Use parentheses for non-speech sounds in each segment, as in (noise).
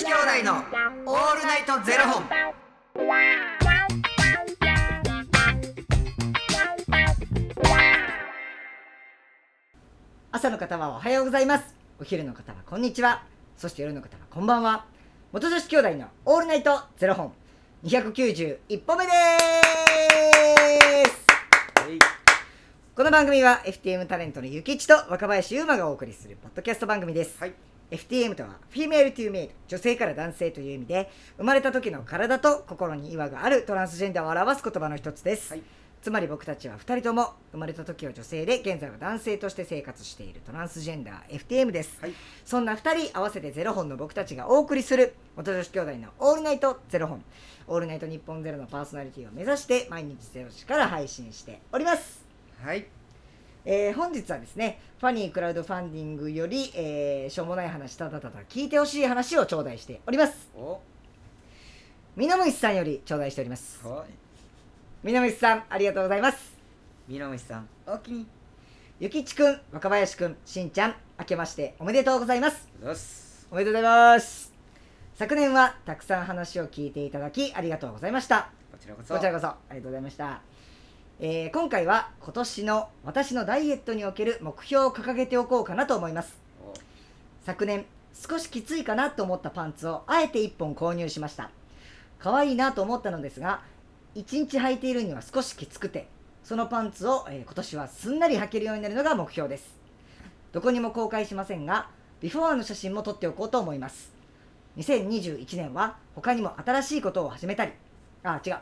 子兄弟のオールナイトゼロ本。朝の方はおはようございます。お昼の方はこんにちは。そして夜の方はこんばんは。元女子兄弟のオールナイトゼロ本。291本目です。この番組は FTM タレントのゆきちと若林優馬がお送りするポッドキャスト番組です、はい FTM とはフィメールというメール女性から男性という意味で生まれた時の体と心に違和があるトランスジェンダーを表す言葉の一つです、はい。つまり僕たちは2人とも生まれた時は女性で現在は男性として生活しているトランスジェンダー FTM です、はい。そんな2人合わせてゼロ本の僕たちがお送りする元女子兄弟のオールナイトゼロ本。オールナイト日本ゼロのパーソナリティを目指して毎日ゼロ時から配信しております。はい。えー本日はですねファニークラウドファンディングより、えーしょうもない話ただただ聞いてほしい話を頂戴しておりますお。みなむしさんより頂戴しておりますはい。みなむしさんありがとうございますみなむしさん、おきに。ゆきちくん若林くんしんちゃん明けましておめでとうございます。おめでとうございます昨年はたくさん話を聞いていただきありがとうございましたこちらこそ。こちらこそありがとうございました、えー今回は今年の私のダイエットにおける目標を掲げておこうかなと思います。昨年少しきついかなと思ったパンツをあえて1本購入しました。可愛いなと思ったのですが1日履いているには少しきつくてそのパンツを、えー今年はすんなり履けるようになるのが目標です。どこにも公開しませんがビフォーの写真も撮っておこうと思います。2021年は他にも新しいことを始めたりあ違う。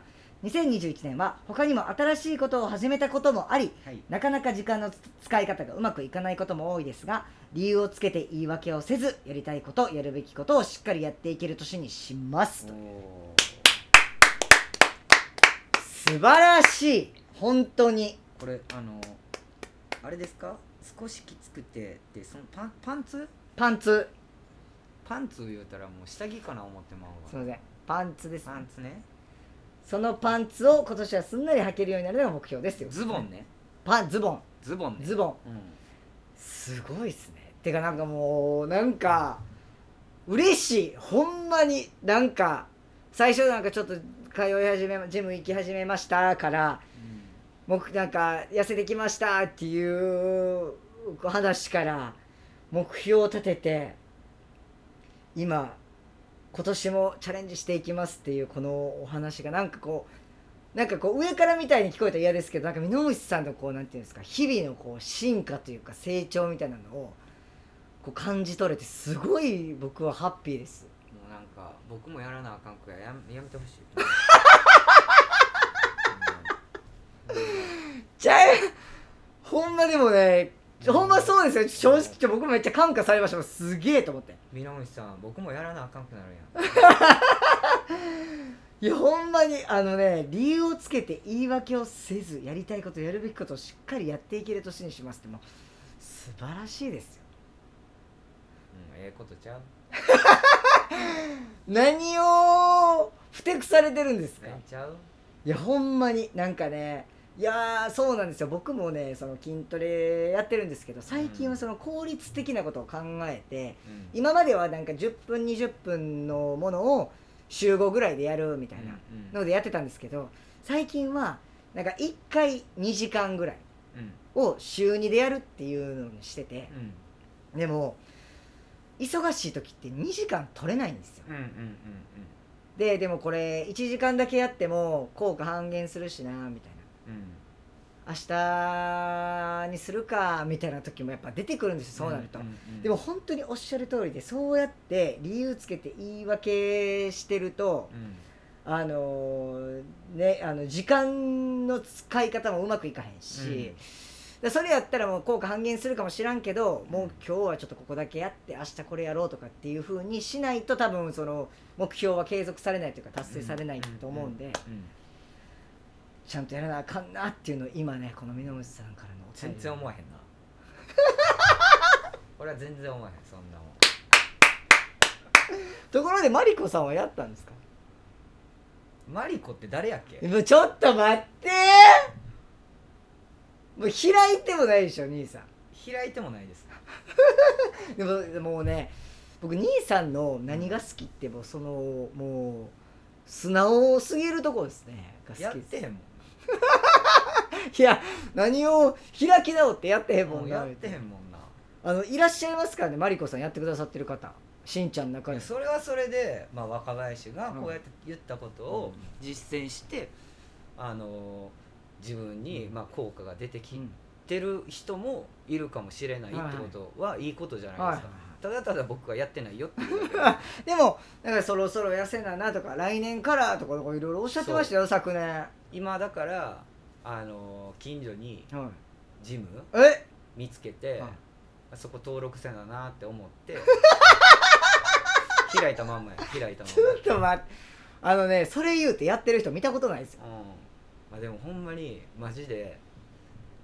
2021年は他にも新しいことを始めたこともありはい。なかなか時間の使い方がうまくいかないことも多いですが理由をつけて言い訳をせずやりたいことやるべきことをしっかりやっていける年にしますとお素晴らしい本当にこれ、あの。あれですか？少しきつくて、で、そのパン、パンツ？パンツパンツ言うたら、もう下着かな思ってまうわ。すみませんパンツです、パンツね。そのパンツを今年はすんなり履けるようになるのが目標ですよズボンね。パンズボンズボンね。ズボンうん。すごいっすねてかなんかもうなんか嬉しいほんまになんか最初なんかちょっと通い始めジム行き始めましたから僕なんか痩せてきましたっていう話から目標を立てて今今年もチャレンジしていきますっていうこのお話がなんかこうなんかこう上からみたいに聞こえたら嫌ですけどなんか箕虫さんのこうなんていうんですか日々のこう進化というか成長みたいなのをこう感じ取れてすごい僕はハッピーですもうなんか僕もやらなあかんくやめやめてほしい。(laughs) じゃあほんまでもねほんまそうですよ正直僕もめっちゃ感化されましたすげえと思ってみなむしさん、僕もやらなあかんくなるやん。(laughs) いやほんまにあのね理由をつけて言い訳をせずやりたいことやるべきことをしっかりやっていける年にしますってもう素晴らしいですようん、ええことちゃう？(laughs) 何をふてくされてるんですか？ええちゃう？いやほんまになんかねいやーそうなんですよ。僕もねその筋トレやってるんですけど最近はその効率的なことを考えて、うん。今まではなんか10分20分のものを週5ぐらいでやるみたいなうんのでやってたんですけど最近はなんか1回2時間ぐらいうん。を週2でやるっていうのにしててうん。でも忙しい時って2時間取れないんですよ。うんうんうんででもこれ1時間だけやっても効果半減するしなみたいな。うんうん明日にするかみたいな時もやっぱ出てくるんですよそうなると、んんでも本当におっしゃる通りでそうやって理由つけて言い訳してるとうん。あのーねあの時間の使い方もうまくいかへんし、でそれやったらもう効果半減するかもしらんけどもう今日はちょっとここだけやって明日これやろうとかっていう風にしないと多分その目標は継続されないというか達成されないと思うんで、うんちゃんとやらなあかんなっていうのを今ねこの箕虫さんからの全り。然思わへんな。(laughs) 俺は全然思わへんそんなもん。ところでマリコさんはやったんですか？マリコって誰やっけ？もうちょっと待って！もう開いてもないでしょ兄さん。開いてもないです。(laughs) でもでももうね僕兄さんの何が好きってもうそのもう素直すぎるとこですねがやっ好きですてへんもん (laughs) いや何を開き直ってやってへんもんやってへんもんな。あのいらっしゃいますからねマリコさんやってくださってる方。しんちゃんの中に。それはそれで、まあ、若林がこうやって言ったことを実践して、あの自分に、まあ、効果が出てきうん。てる人もいるかもしれないってことはいい。ことじゃないですか、はいはいただただ僕がやってないよっていうだけで。(laughs) もだからそろそろ痩せななとか来年からとかいろいろおっしゃってましたよ昨年。は今だからあの近所にい。ジムえ？見つけて、はい。そこ登録せななって思って (laughs) 開いたまんまや開いたまんちょっと待って。あのねそれ言うてやってる人見たことないですよ。ま、うん。まあ、でもほんまにマジで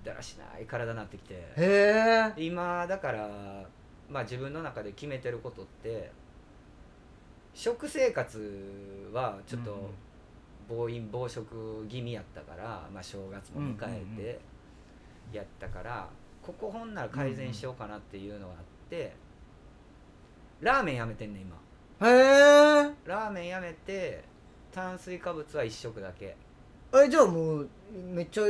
だらしない体になってきて。へえ今だからまあ自分の中で決めてることって食生活はちょっと暴飲暴食気味やったから、まあ、正月も迎えてやったから、ここほんなら改善しようかなっていうのがあって、ラーメンやめてんねん今。へえラーメンやめて炭水化物は一食だけ。えじゃあもうめっちゃ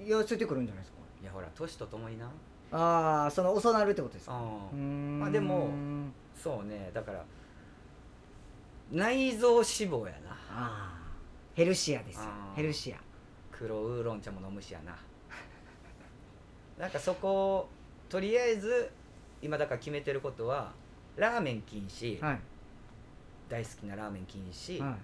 痩せてくるんじゃないですか？いやほら年とともになああその遅なるってことですか？うん。まあでもそうね。だから内臓脂肪やな。ヘルシアですよ。ヘルシア。黒ウーロン茶も飲むしやな。(laughs) なんかそこをとりあえず今だから決めてることはラーメン禁止、はい。大好きなラーメン禁止、は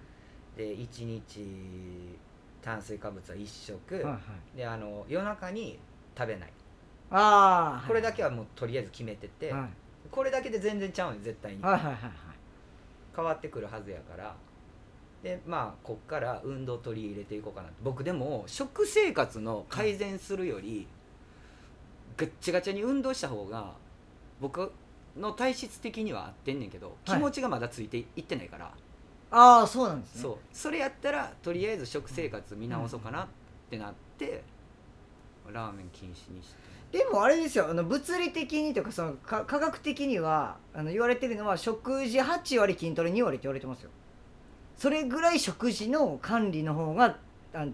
い。で1日炭水化物は1食、はいはい。であの夜中に食べないああこれだけはもうとりあえず決めてて、はい。これだけで全然ちゃうねん絶対に、はいはいはいはい。変わってくるはずやから。でまあこっから運動取り入れていこうかなと僕でも食生活の改善するより、ガッチガチャに運動した方が僕の体質的には合ってんねんけど気持ちがまだついていってないから、ああそうなんですね。そう。それやったらとりあえず食生活見直そうかなってなって、ラーメン禁止にしてでもあれですよあの物理的にというかそのか科学的にはあの言われてるのは食事8割筋トレ2割って言われてますよ。それぐらい食事の管理の方が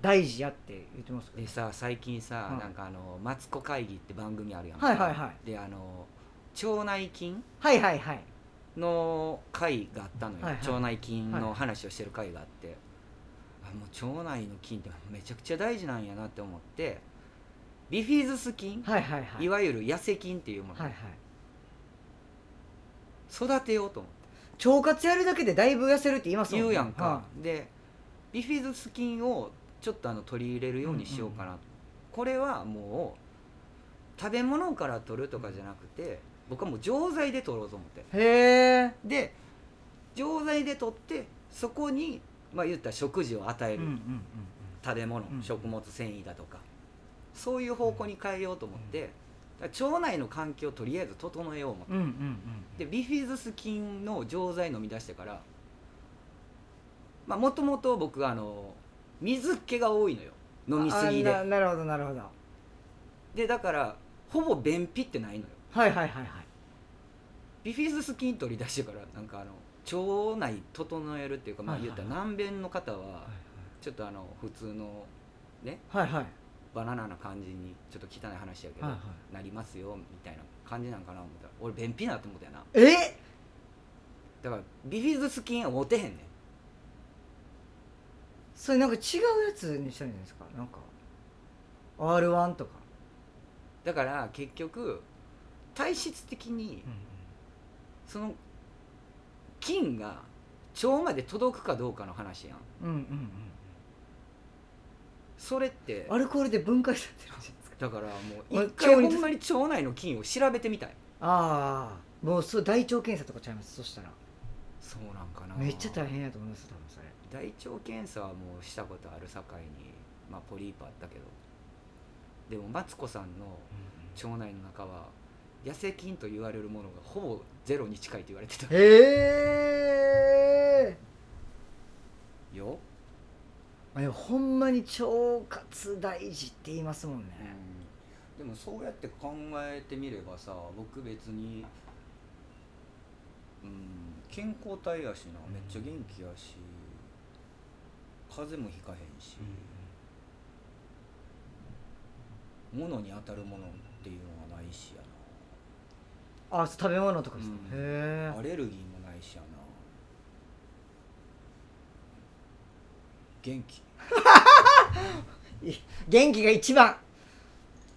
大事やって言ってますよ。でさ最近さ、はい。なんかあの「マツコ会議」って番組あるやんはいはいはい。であの腸内菌はいはいはいの会があったのよ、はいはい。腸内菌の話をしてる会があって、あもう腸内の菌ってめちゃくちゃ大事なんやなって思ってビフィズス菌、はいはいはい。いわゆる痩せ菌っていうもの、はいはい。育てようと思って。腸活やるだけでだいぶ痩せるって言いますもん言うやんか、はでビフィズス菌をちょっとあの取り入れるようにしようかな。と、これはもう食べ物から取るとかじゃなくて僕はもう錠剤で取ろうと思って。いへえで錠剤で取ってそこにまあ言ったら食事を与える、うんうんうん食べ物、うん。食物繊維だとかそういう方向に変えようと思って、腸内の環境をとりあえず整えよう思って、うんうんうんでビフィズス菌の錠剤飲み出してからまあもともと僕あの水っ気が多いのよ。飲みすぎで。あななるほどなるほど。でだからほぼ便秘ってないのよ。はいはいはいはい。ビフィズス菌取り出してからなんかあの腸内整えるっていうかまあ言ったら難便の方はちょっとあの普通のね。はいはいバナナな感じにちょっと汚い話やけど、はいはなりますよみたいな感じなんかな思ったら俺便秘なって思ったよな。え？だからビフィズス菌は持てへんねん。それなんか違うやつにしたんじゃないですか？なんか R1 とか、だから結局体質的にその菌が腸まで届くかどうかの話やんうんうんうんそれってアルコールで分解されてるんじゃないですか。だからもまあう一回ほんまに腸内の菌を調べてみたい。ああもうそう大腸検査とかちゃいます？そしたら。そうなんかな。めっちゃ大変やと思います多分それ。大腸検査はもうしたことあるさかいにまあポリープあったけど。でもマツコさんの腸内の中は痩せ菌と言われるものがほぼゼロに近いと言われてた。へえよ、でもほんまに腸活大事って言いますもんね、でもそうやって考えてみればさ僕別にうん健康体やしなめっちゃ元気やし風邪もひかへんし、物に当たるものっていうのはないしやあ食べ物とかですか、うん。へなアレルギーもないしやな。元気。え (laughs) 元気が一番。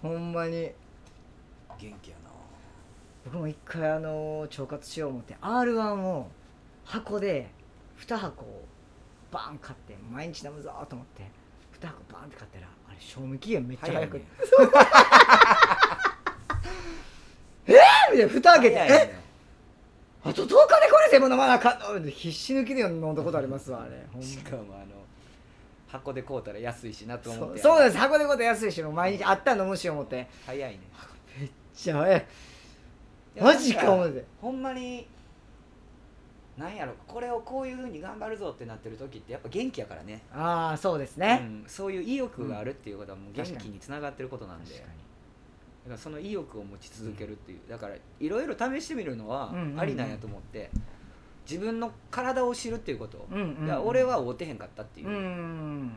ほんまに。元気やな。僕も一回あの腸活しよう思って r 1を箱で2箱バーン買って毎日飲むぞと思って2箱バーンって買ったらあれ賞味期限めっちゃ早く。ね。(laughs) えみたいな。蓋開けてね。え？あと10日でこれ全部飲まなあかんの？って必死抜きで飲んだことありますわあれ。しかもあの箱で買うたら安いしなと思ってそうそうです。箱でこと安いしもう毎日あったら飲むし思って。早いね。じゃあえいやマジか思ってほんまになんやろこれをこういうふうに頑張るぞってなってる時ってやっぱ元気やからね。ああそうですね、うん、そういう意欲があるっていうことはもう元気につながってることなんで、だからその意欲を持ち続けるっていう。だからいろいろ試してみるのはうんうんうん。ありなんやと思って、自分の体を知るっていうこと、うんうん。俺は会うてへんかったっていう、う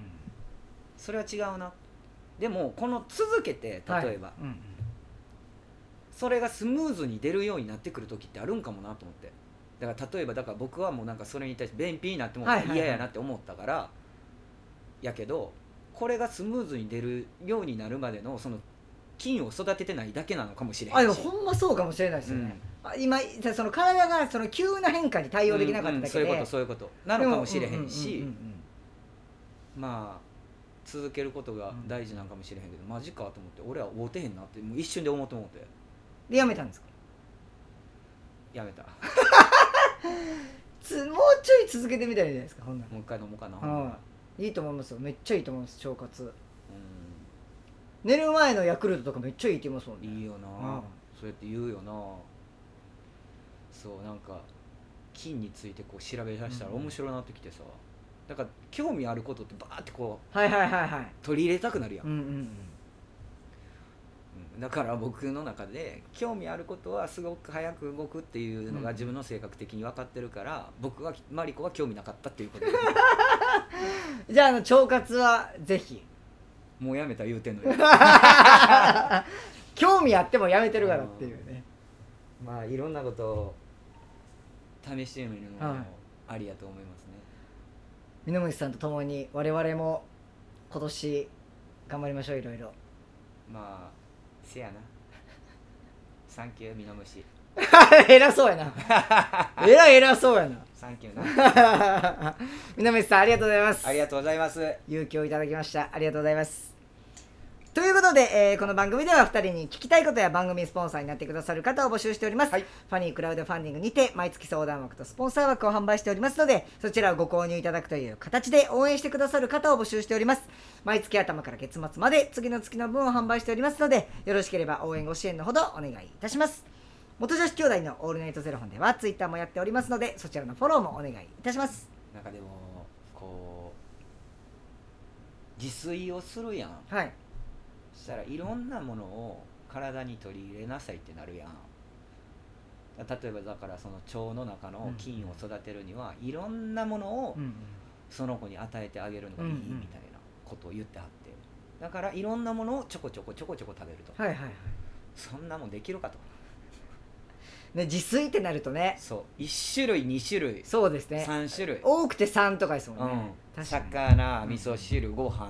それは違うな。でもこの続けて例えば、はい。うんうん。それがスムーズに出るようになってくる時ってあるんかもなと思って。だから例えばだから僕はもうなんかそれに対して便秘になってもはいはいはい。嫌やなって思ったから、やけどこれがスムーズに出るようになるまでのその菌を育ててないだけなのかもしれあでもへんしほんまそうかもしれないですよね、あ今その体がその急な変化に対応できなかっただけで、うんうんそういうことそういうこと。なのかもしれへんでしまあ続けることが大事なんかもしれへんけど、マジかと思って俺は会うてへんなってもう一瞬で思って思って。でやめたんですか？やめた。もつもうちょい続けてみたらいいじゃないですかほんなう一回飲もうかな、ら、はい。いいと思いますよ。めっちゃいいと思います腸活。う寝る前のヤクルトとかめっちゃいいって言いますもんね。んいいよな、うん。そうやって言うよなそうなんか菌についてこう調べ出したらうん面白いなってきてさ。だから興味あることってバーってこうはいはいはいはい。取り入れたくなるやん、うんうんうん。うんだから僕の中で興味あることはすごく早く動くっていうのうん。が自分の性格的に分かってるから、僕はマリコは興味なかったっていうこと。で (laughs) じゃああの腸活はぜひ。もうやめた言うてんのよ。(laughs) 興味あってもやめてるからっていうね。まあいろんなことを試してみるのはい。もありやと思いますね、水虫さんと共に我々も今年頑張りましょういろいろ。まあせやな。(laughs) サンキューミノムシ。(laughs) 偉そうやな。(laughs) えらい偉そうやな。サンキューな。水虫さんありがとうございます。ありがとうございます。勇気をいただきました。ありがとうございますということで、えーこの番組では2人に聞きたいことや番組スポンサーになってくださる方を募集しております、はい。ファニークラウドファンディングにて毎月相談枠とスポンサー枠を販売しておりますのでそちらをご購入いただくという形で応援してくださる方を募集しております。毎月頭から月末まで次の月の分を販売しておりますのでよろしければ応援ご支援のほどお願いいたします。元女子兄弟のオールナイトゼロ本ではツイッターもやっておりますのでそちらのフォローもお願いいたします。なんかでもこう自炊をするやん。はい。そしたらいろんなものを体に取り入れなさいってなるやん。例えばだからその腸の中の菌を育てるには、いろんなものをその子に与えてあげるのがいいみたいなことを言ってはって。だからいろんなものをちょこちょこちょこちょこ食べると、はいはいはい。そんなもんできるかとね自炊ってなるとね。そう。1種類2種類。そうですね。3種類。多くて3とかですもんね、うん、確かに。魚味噌汁ご飯、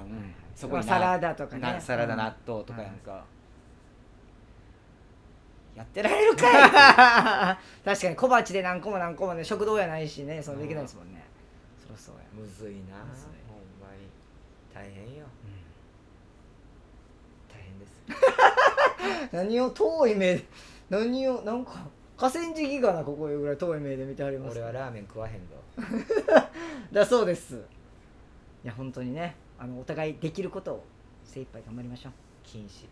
そこにサラダとかね。なサラダうん。納豆とかやんか、やってられるかい (laughs) 確かに小鉢で何個も何個もね食堂やないしねそうできないですもんね。そりゃそうや、むずいなむずい。ほんまに。大変よ。大変です。(laughs) 何を遠い目で何をなんか河川敷かなここいうぐらい遠い目で見てあります。俺はラーメン食わへんぞ。(laughs) だそうです。いや本当にねあのお互いできることを精一杯頑張りましょう。禁止。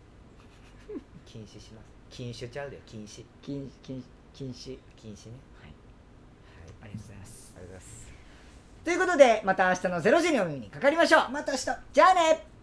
(laughs) 禁止します。禁酒ちゃうで禁止。禁禁禁止。禁止ね。はい。はい。ありがとうございます。ありがとうございます。ということでまた明日の0時にお耳にかかりましょう。また明日。じゃあね